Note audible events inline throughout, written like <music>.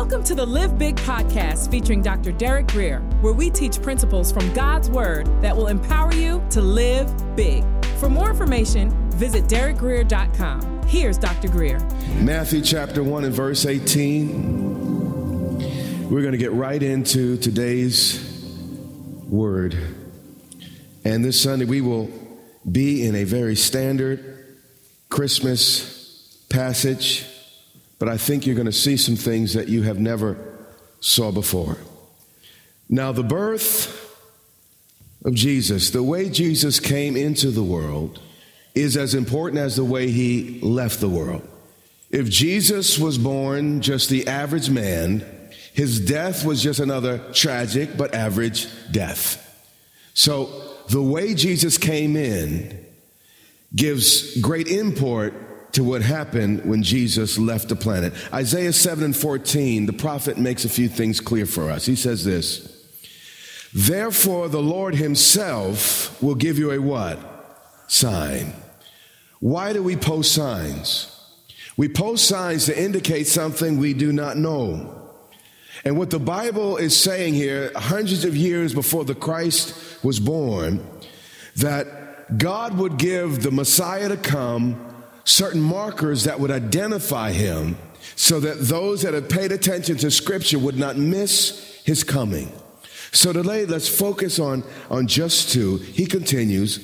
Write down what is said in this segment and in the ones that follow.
Welcome to the Live Big podcast featuring Dr. Derek Grier, where we teach principles from God's Word that will empower you to live big. For more information, visit derekgrier.com. Here's Dr. Grier. Matthew chapter 1 and verse 18. We're going to get right into today's word. And this Sunday we will be in a very standard Christmas passage but I think you're going to see some things that you have never saw before. Now, the birth of Jesus, the way Jesus came into the world, is as important as the way he left the world. If Jesus was born just the average man, his death was just another tragic but average death. So the way Jesus came in gives great import to what happened when Jesus left the planet. Isaiah 7 and 14, the prophet makes a few things clear for us. He says this Therefore, the Lord Himself will give you a what? Sign. Why do we post signs? We post signs to indicate something we do not know. And what the Bible is saying here, hundreds of years before the Christ was born, that God would give the Messiah to come certain markers that would identify him so that those that have paid attention to scripture would not miss his coming. So today, let's focus on, on just two. He continues,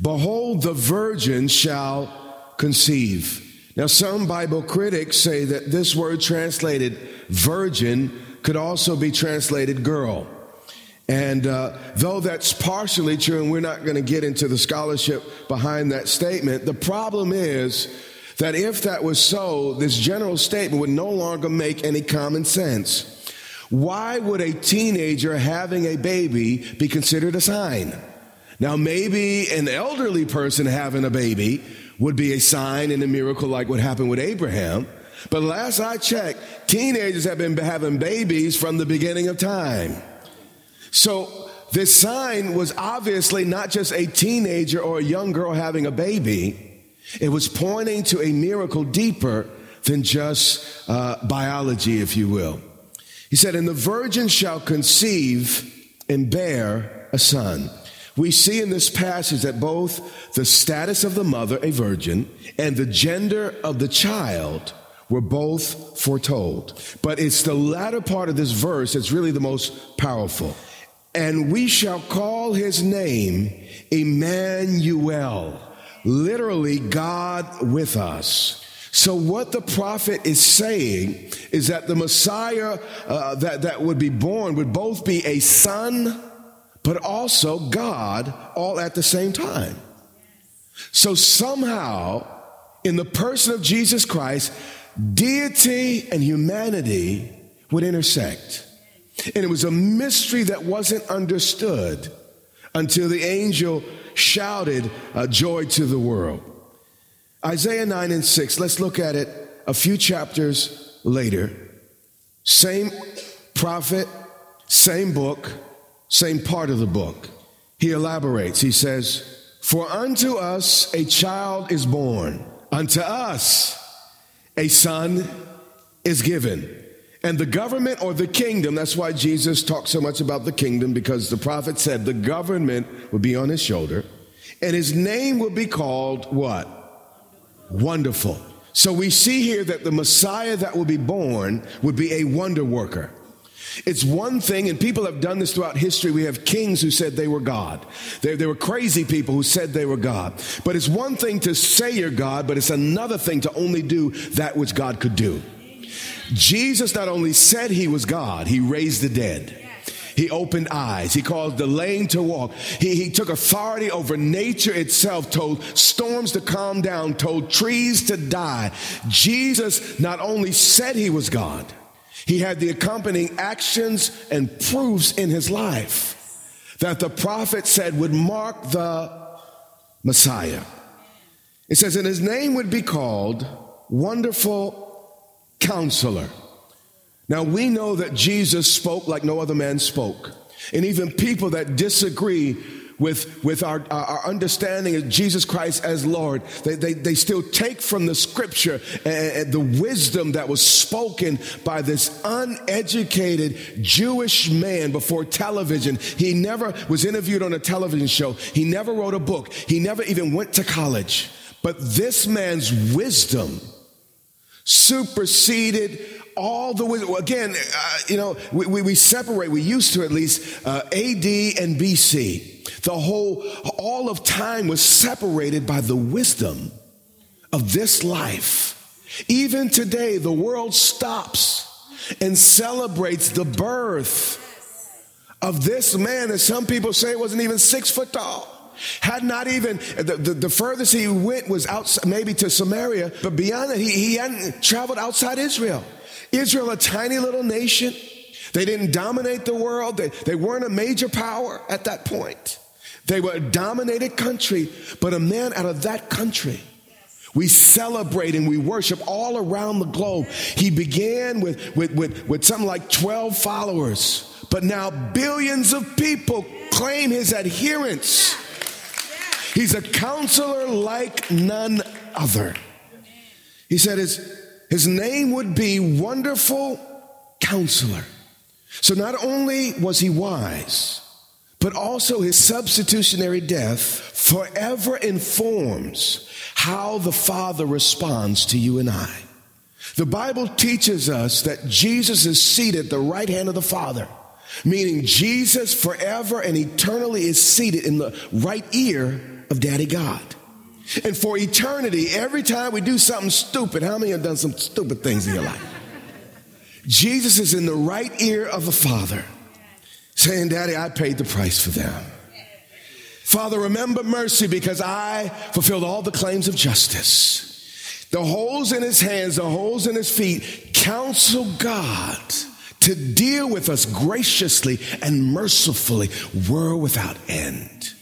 Behold, the virgin shall conceive. Now, some Bible critics say that this word translated virgin could also be translated girl. And uh, though that's partially true, and we're not going to get into the scholarship behind that statement, the problem is that if that was so, this general statement would no longer make any common sense. Why would a teenager having a baby be considered a sign? Now, maybe an elderly person having a baby would be a sign and a miracle like what happened with Abraham. But last I checked, teenagers have been having babies from the beginning of time. So this sign was obviously not just a teenager or a young girl having a baby, it was pointing to a miracle deeper than just uh, biology, if you will. He said, And the virgin shall conceive and bear a son. We see in this passage that both the status of the mother, a virgin, and the gender of the child were both foretold. But it's the latter part of this verse that's really the most powerful and we shall call his name Emmanuel, literally God with us. So, what the prophet is saying is that the Messiah uh, that, that would be born would both be a son, but also God all at the same time. So, somehow, in the person of Jesus Christ, deity and humanity would intersect. And it was a mystery that wasn't understood until the angel shouted uh, joy to the world. Isaiah 9 and 6, let's look at it a few chapters later. Same prophet, same book, same part of the book. He elaborates. He says, For unto us a child is born, unto us a son is given and the government or the kingdom, that's why Jesus talks so much about the kingdom, because the prophet said the government would be on his shoulder, and his name would be called what? Wonderful. So we see here that the Messiah that will be born would be a wonder worker. It's one thing, and people have done this throughout history. We have kings who said they were God. There were crazy people who said they were God. But it's one thing to say you're God, but it's another thing to only do that which God could do. Jesus not only said he was God, he raised the dead. He opened eyes. He caused the lame to walk. He, he took authority over nature itself, told storms to calm down, told trees to die. Jesus not only said he was God, he had the accompanying actions and proofs in his life that the prophet said would mark the Messiah. It says, and his name would be called Wonderful counselor. Now we know that Jesus spoke like no other man spoke. And even people that disagree with, with our, our understanding of Jesus Christ as Lord. They, they, they still take from the scripture and the wisdom that was spoken by this uneducated Jewish man before television. He never was interviewed on a television show. He never wrote a book. He never even went to college. But this man's wisdom superseded all the wisdom. Again, uh, you know, we, we, we, separate, we used to at least, uh, AD and BC. The whole, all of time was separated by the wisdom of this life. Even today, the world stops and celebrates the birth of this man that some people say wasn't even six foot tall. Had not even, the, the, the, furthest he went was out, maybe to Samaria, but beyond that, he, he hadn't traveled outside Israel. Israel, a tiny little nation. They didn't dominate the world. They, they weren't a major power at that point. They were a dominated country, but a man out of that country. We celebrate and we worship all around the globe. He began with, with, with, with something like 12 followers, but now billions of people claim his adherence. He's a counselor like none other. He said his, his name would be Wonderful Counselor. So not only was he wise, but also his substitutionary death forever informs how the Father responds to you and I. The Bible teaches us that Jesus is seated at the right hand of the Father, meaning Jesus forever and eternally is seated in the right ear of Daddy God. And for eternity, every time we do something stupid, how many have done some stupid things in your life? Jesus is in the right ear of the Father, saying, Daddy, I paid the price for them. Father, remember mercy because I fulfilled all the claims of justice. The holes in his hands, the holes in his feet, counsel God to deal with us graciously and mercifully were without end.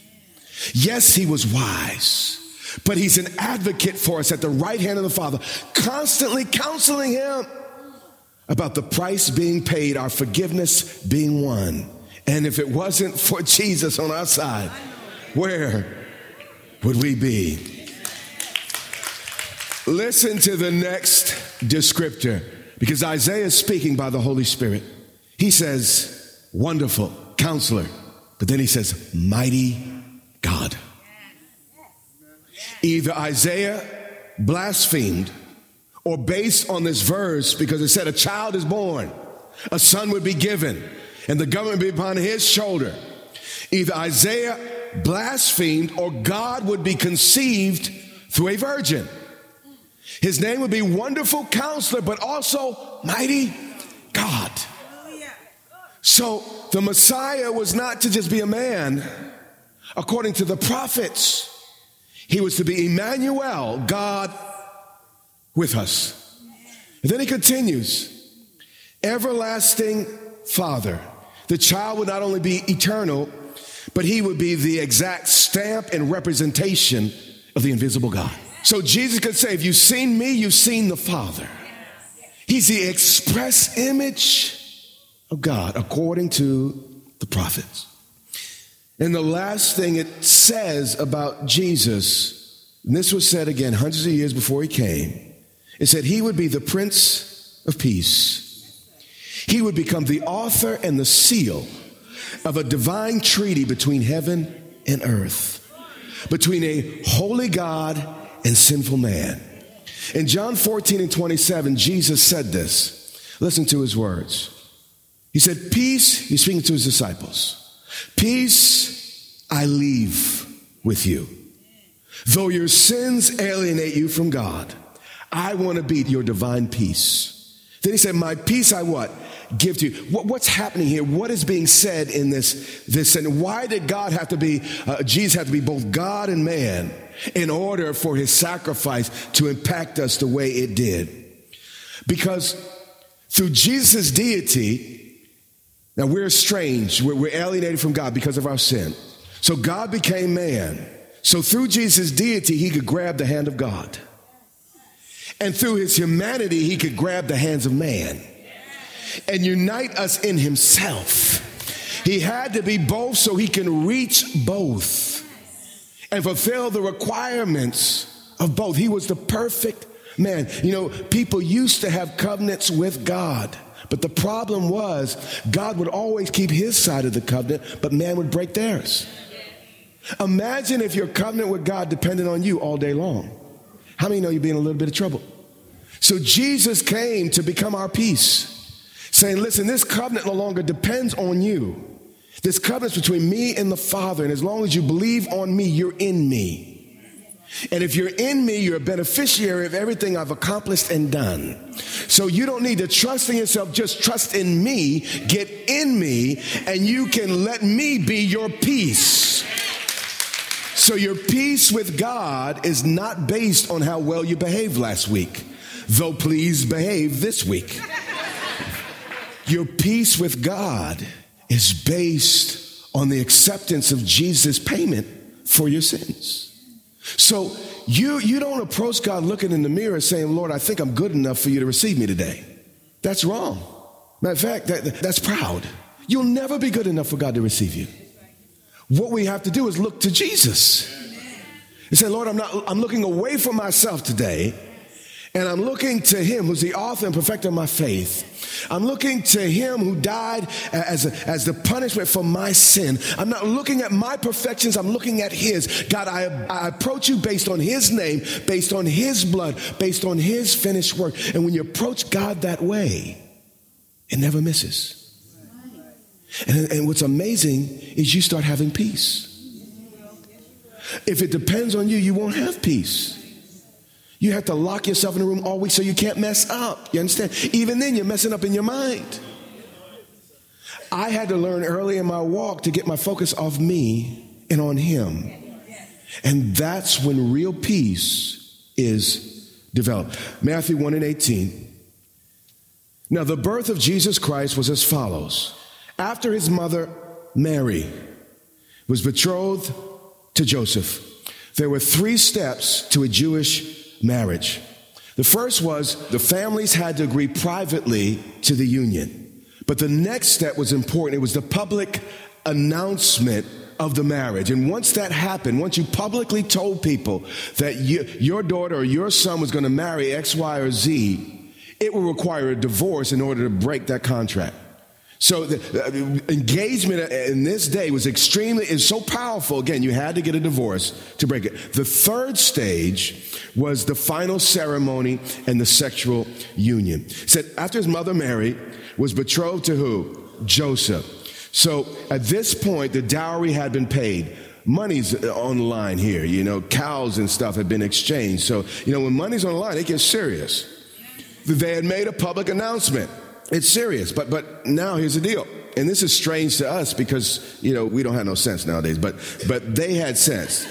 Yes, he was wise, but he's an advocate for us at the right hand of the Father, constantly counseling him about the price being paid, our forgiveness being won. And if it wasn't for Jesus on our side, where would we be? Listen to the next descriptor because Isaiah is speaking by the Holy Spirit. He says, Wonderful counselor, but then he says, Mighty God. Either Isaiah blasphemed or based on this verse because it said a child is born, a son would be given, and the government would be upon his shoulder. Either Isaiah blasphemed or God would be conceived through a virgin. His name would be Wonderful Counselor, but also Mighty God. So the Messiah was not to just be a man according to the prophets. He was to be Emmanuel, God with us. And then he continues, everlasting Father. The child would not only be eternal, but he would be the exact stamp and representation of the invisible God. So Jesus could say, if you've seen me, you've seen the Father. He's the express image of God according to the prophets. And the last thing it says about Jesus, and this was said again hundreds of years before he came, it said he would be the Prince of Peace. He would become the author and the seal of a divine treaty between heaven and earth, between a holy God and sinful man. In John 14 and 27, Jesus said this. Listen to his words. He said, Peace, he's speaking to his disciples. Peace I leave with you. Though your sins alienate you from God, I want to be your divine peace. Then he said, My peace I what? Give to you. What, what's happening here? What is being said in this, this and why did God have to be, uh, Jesus have to be both God and man in order for his sacrifice to impact us the way it did? Because through Jesus' deity, now we're estranged, we're, we're alienated from God because of our sin. So God became man. So through Jesus' deity, he could grab the hand of God. And through his humanity, he could grab the hands of man and unite us in himself. He had to be both so he can reach both and fulfill the requirements of both. He was the perfect man. You know, people used to have covenants with God. But the problem was, God would always keep his side of the covenant, but man would break theirs. Imagine if your covenant with God depended on you all day long. How many know you'd be in a little bit of trouble? So Jesus came to become our peace, saying, Listen, this covenant no longer depends on you. This covenant's between me and the Father, and as long as you believe on me, you're in me. And if you're in me, you're a beneficiary of everything I've accomplished and done. So you don't need to trust in yourself, just trust in me, get in me, and you can let me be your peace. So your peace with God is not based on how well you behaved last week, though please behave this week. Your peace with God is based on the acceptance of Jesus' payment for your sins. So you, you don't approach God looking in the mirror saying, Lord, I think I'm good enough for you to receive me today. That's wrong. Matter of fact, that, that's proud. You'll never be good enough for God to receive you. What we have to do is look to Jesus and say, Lord, I'm not, I'm looking away from myself today and I'm looking to him who's the author and perfecter of my faith. I'm looking to him who died as, a, as the punishment for my sin. I'm not looking at my perfections, I'm looking at his. God, I, I approach you based on his name, based on his blood, based on his finished work. And when you approach God that way, it never misses. And, and what's amazing is you start having peace. If it depends on you, you won't have peace. You have to lock yourself in a room all week so you can't mess up. You understand? Even then, you're messing up in your mind. I had to learn early in my walk to get my focus off me and on Him. And that's when real peace is developed. Matthew 1 and 18. Now, the birth of Jesus Christ was as follows. After his mother, Mary, was betrothed to Joseph, there were three steps to a Jewish marriage. The first was the families had to agree privately to the union. But the next step was important. It was the public announcement of the marriage. And once that happened, once you publicly told people that you, your daughter or your son was going to marry X, Y, or Z, it will require a divorce in order to break that contract. So the, uh, engagement in this day was extremely is so powerful. Again, you had to get a divorce to break it. The third stage was the final ceremony and the sexual union. Said after his mother Mary was betrothed to who? Joseph. So at this point, the dowry had been paid. Money's on the line here, you know, cows and stuff had been exchanged. So, you know, when money's on the line, it gets serious. They had made a public announcement it's serious. But but now here's the deal. And this is strange to us because, you know, we don't have no sense nowadays, but but they had sense.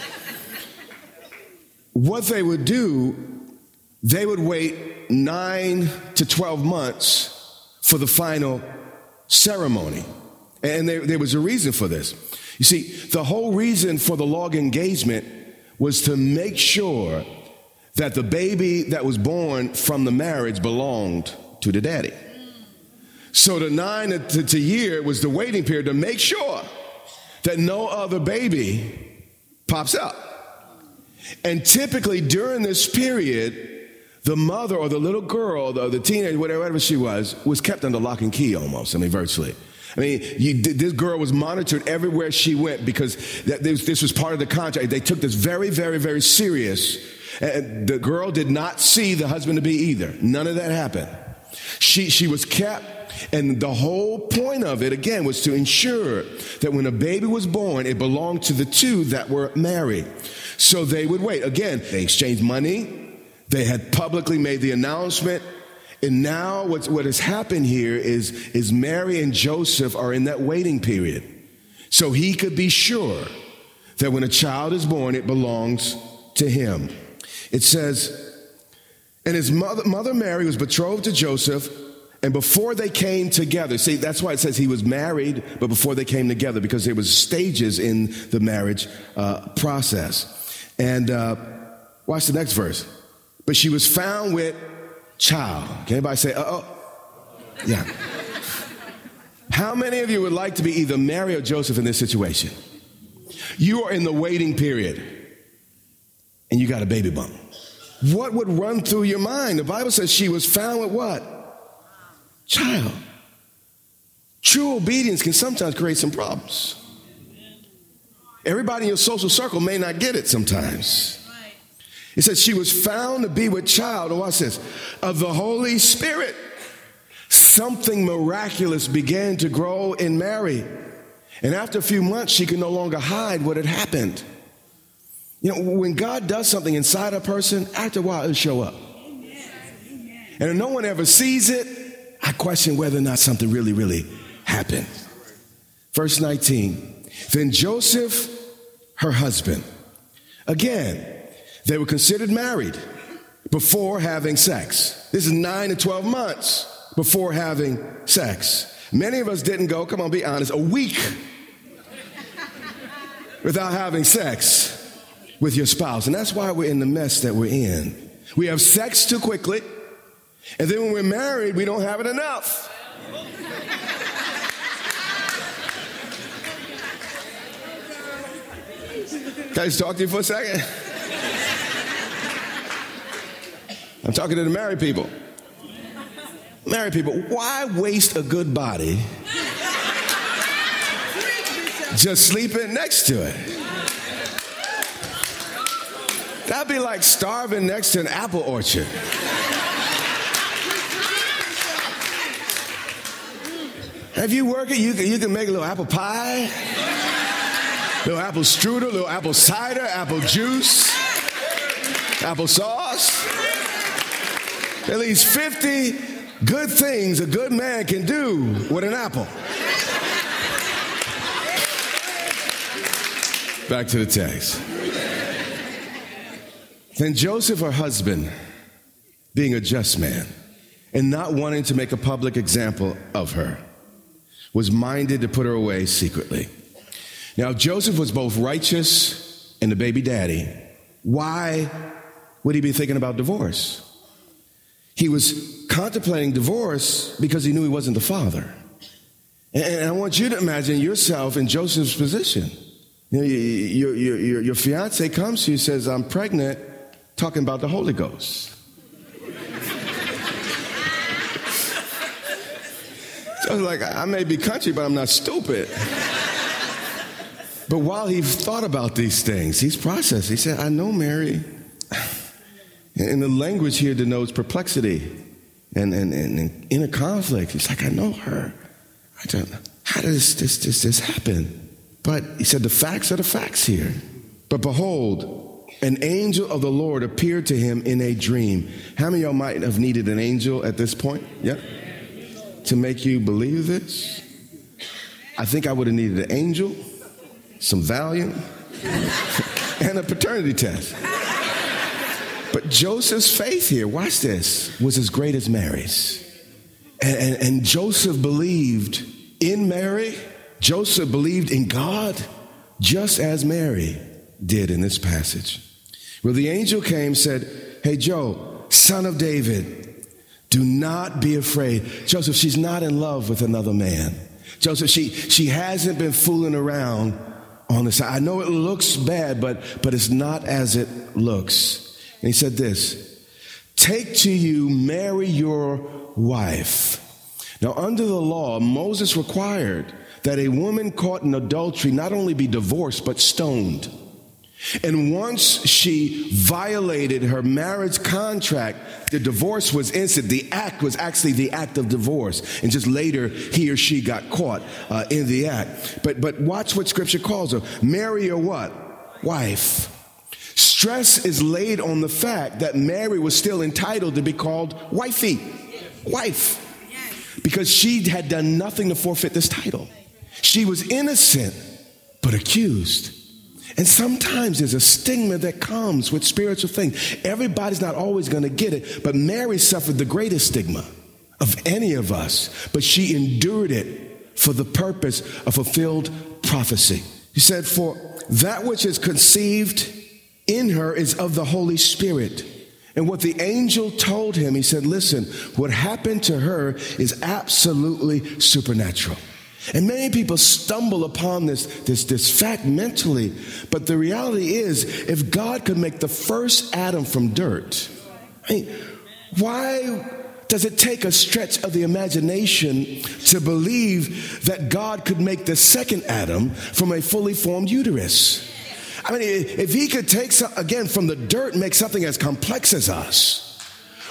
what they would do, they would wait 9 to 12 months for the final ceremony. And there, there was a reason for this. You see, the whole reason for the log engagement was to make sure that the baby that was born from the marriage belonged to the daddy. So the nine to, to year was the waiting period to make sure that no other baby pops up. And typically during this period, the mother or the little girl, the, the teenager, whatever she was, was kept under lock and key almost, I mean, virtually. I mean, you, this girl was monitored everywhere she went because that, this, this was part of the contract. They took this very, very, very serious. And the girl did not see the husband to be either. None of that happened. She, she was kept and the whole point of it, again, was to ensure that when a baby was born, it belonged to the two that were married. So they would wait. Again, they exchanged money, they had publicly made the announcement. And now what's, what has happened here is, is Mary and Joseph are in that waiting period. So he could be sure that when a child is born, it belongs to him. It says, and his mother, mother Mary was betrothed to Joseph and before they came together, see, that's why it says he was married, but before they came together, because there was stages in the marriage uh, process. And uh, watch the next verse. But she was found with child. Can anybody say, uh oh? Yeah. How many of you would like to be either Mary or Joseph in this situation? You are in the waiting period and you got a baby bump. What would run through your mind? The Bible says she was found with what? Child. True obedience can sometimes create some problems. Everybody in your social circle may not get it sometimes. It says she was found to be with child, and watch this, of the Holy Spirit. Something miraculous began to grow in Mary. And after a few months, she could no longer hide what had happened. You know, when God does something inside a person, after a while it'll show up. And if no one ever sees it, I question whether or not something really, really happened. Verse 19. Then Joseph, her husband, again, they were considered married before having sex. This is nine to 12 months before having sex. Many of us didn't go, come on, be honest, a week without having sex with your spouse. And that's why we're in the mess that we're in. We have sex too quickly, and then when we're married, we don't have it enough. Can I just talk to you for a second? I'm talking to the married people. Married people, why waste a good body just sleeping next to it? That'd be like starving next to an apple orchard. If you work it, you can, you can make a little apple pie, little apple strudel, little apple cider, apple juice, apple sauce. At least 50 good things a good man can do with an apple. Back to the text. Then Joseph, her husband, being a just man and not wanting to make a public example of her, was minded to put her away secretly. Now, if Joseph was both righteous and the baby daddy. Why would he be thinking about divorce? He was contemplating divorce because he knew he wasn't the father. And I want you to imagine yourself in Joseph's position. You know, your, your, your, your fiance comes to you says, I'm pregnant, talking about the Holy Ghost. So I was like, I may be country, but I'm not stupid. But while he thought about these things, he's processed. He said, I know Mary. And the language here denotes perplexity and, and, and inner conflict. He's like, I know her. I don't. How does this, this, this happen? But he said, the facts are the facts here. But behold, an angel of the Lord appeared to him in a dream. How many of y'all might have needed an angel at this point? Yeah? To make you believe this? I think I would have needed an angel, some Valium, <laughs> and a paternity test. But Joseph's faith here, watch this, was as great as Mary's. And, and, and Joseph believed in Mary. Joseph believed in God just as Mary did in this passage. Well, the angel came said, Hey, Joe, son of David, do not be afraid. Joseph, she's not in love with another man. Joseph, she, she hasn't been fooling around on the side. I know it looks bad, but, but it's not as it looks. And he said this Take to you Mary, your wife. Now, under the law, Moses required that a woman caught in adultery not only be divorced, but stoned. And once she violated her marriage contract, the divorce was instant. The act was actually the act of divorce. And just later, he or she got caught uh, in the act. But, but watch what scripture calls her Mary or what? Wife. Stress is laid on the fact that Mary was still entitled to be called wifey, wife, because she had done nothing to forfeit this title. She was innocent, but accused. And sometimes there's a stigma that comes with spiritual things. Everybody's not always going to get it, but Mary suffered the greatest stigma of any of us, but she endured it for the purpose of fulfilled prophecy. He said, For that which is conceived in her is of the Holy Spirit. And what the angel told him, he said, Listen, what happened to her is absolutely supernatural. And many people stumble upon this, this, this fact mentally. But the reality is, if God could make the first Adam from dirt, I mean, why does it take a stretch of the imagination to believe that God could make the second Adam from a fully formed uterus? I mean, if he could take, again, from the dirt make something as complex as us,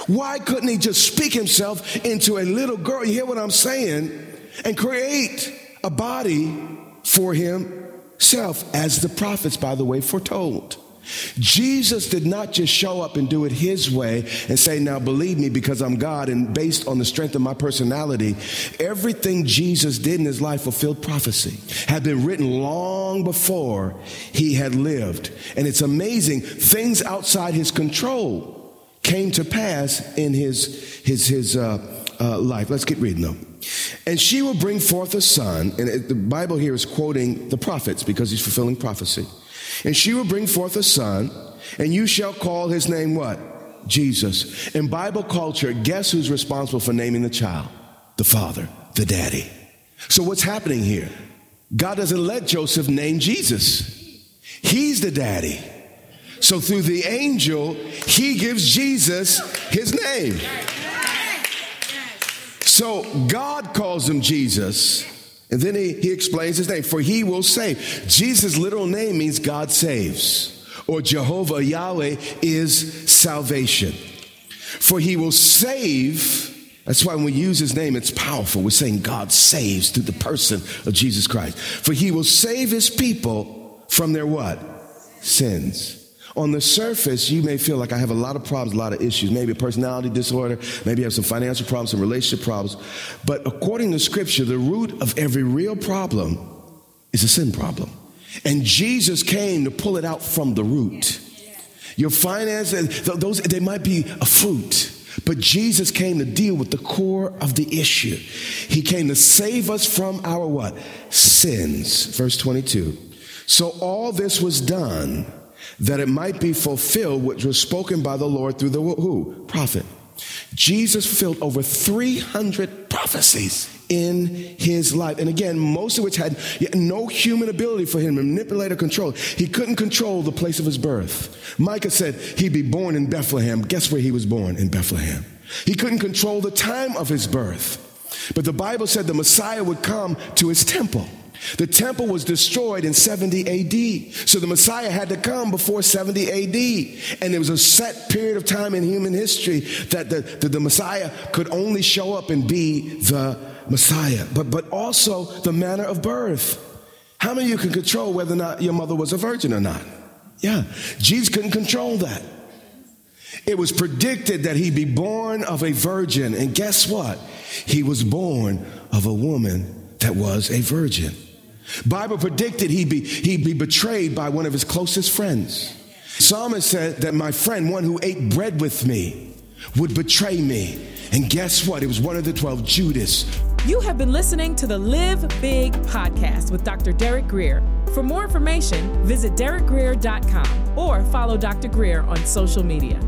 why couldn't he just speak himself into a little girl? You hear what I'm saying? And create a body for himself, as the prophets, by the way, foretold. Jesus did not just show up and do it his way and say, Now believe me because I'm God, and based on the strength of my personality. Everything Jesus did in his life fulfilled prophecy, had been written long before he had lived. And it's amazing, things outside his control came to pass in his, his, his uh, uh, life. Let's get reading though. And she will bring forth a son, and the Bible here is quoting the prophets because he's fulfilling prophecy. And she will bring forth a son, and you shall call his name what? Jesus. In Bible culture, guess who's responsible for naming the child? The father, the daddy. So what's happening here? God doesn't let Joseph name Jesus. He's the daddy. So through the angel, he gives Jesus his name. So God calls him Jesus. And then he, he explains his name, for he will save. Jesus' literal name means God saves, or Jehovah Yahweh is salvation. For he will save. That's why when we use his name, it's powerful. We're saying God saves through the person of Jesus Christ. For he will save his people from their what? Sins. On the surface, you may feel like I have a lot of problems, a lot of issues, maybe a personality disorder, maybe you have some financial problems, some relationship problems. But according to scripture, the root of every real problem is a sin problem. And Jesus came to pull it out from the root. Your finances, those, they might be a fruit. But Jesus came to deal with the core of the issue. He came to save us from our what? Sins. Verse 22. So all this was done that it might be fulfilled which was spoken by the Lord through the who? Prophet. Jesus fulfilled over 300 prophecies in his life. And again, most of which had no human ability for him to manipulate or control. He couldn't control the place of his birth. Micah said he'd be born in Bethlehem. Guess where he was born? In Bethlehem. He couldn't control the time of his birth. But the Bible said the Messiah would come to his temple. The temple was destroyed in 70 AD. So the Messiah had to come before 70 AD. And there was a set period of time in human history that the, that the Messiah could only show up and be the Messiah. But, but also the manner of birth. How many of you can control whether or not your mother was a virgin or not? Yeah. Jesus couldn't control that. It was predicted that he'd be born of a virgin. And guess what? He was born of a woman that was a virgin. Bible predicted he'd be, he'd be betrayed by one of his closest friends. Psalmist said that my friend, one who ate bread with me, would betray me. And guess what? It was one of the 12, Judas. You have been listening to the Live Big podcast with Dr. Derek Grier. For more information, visit derekgrier.com or follow Dr. Grier on social media.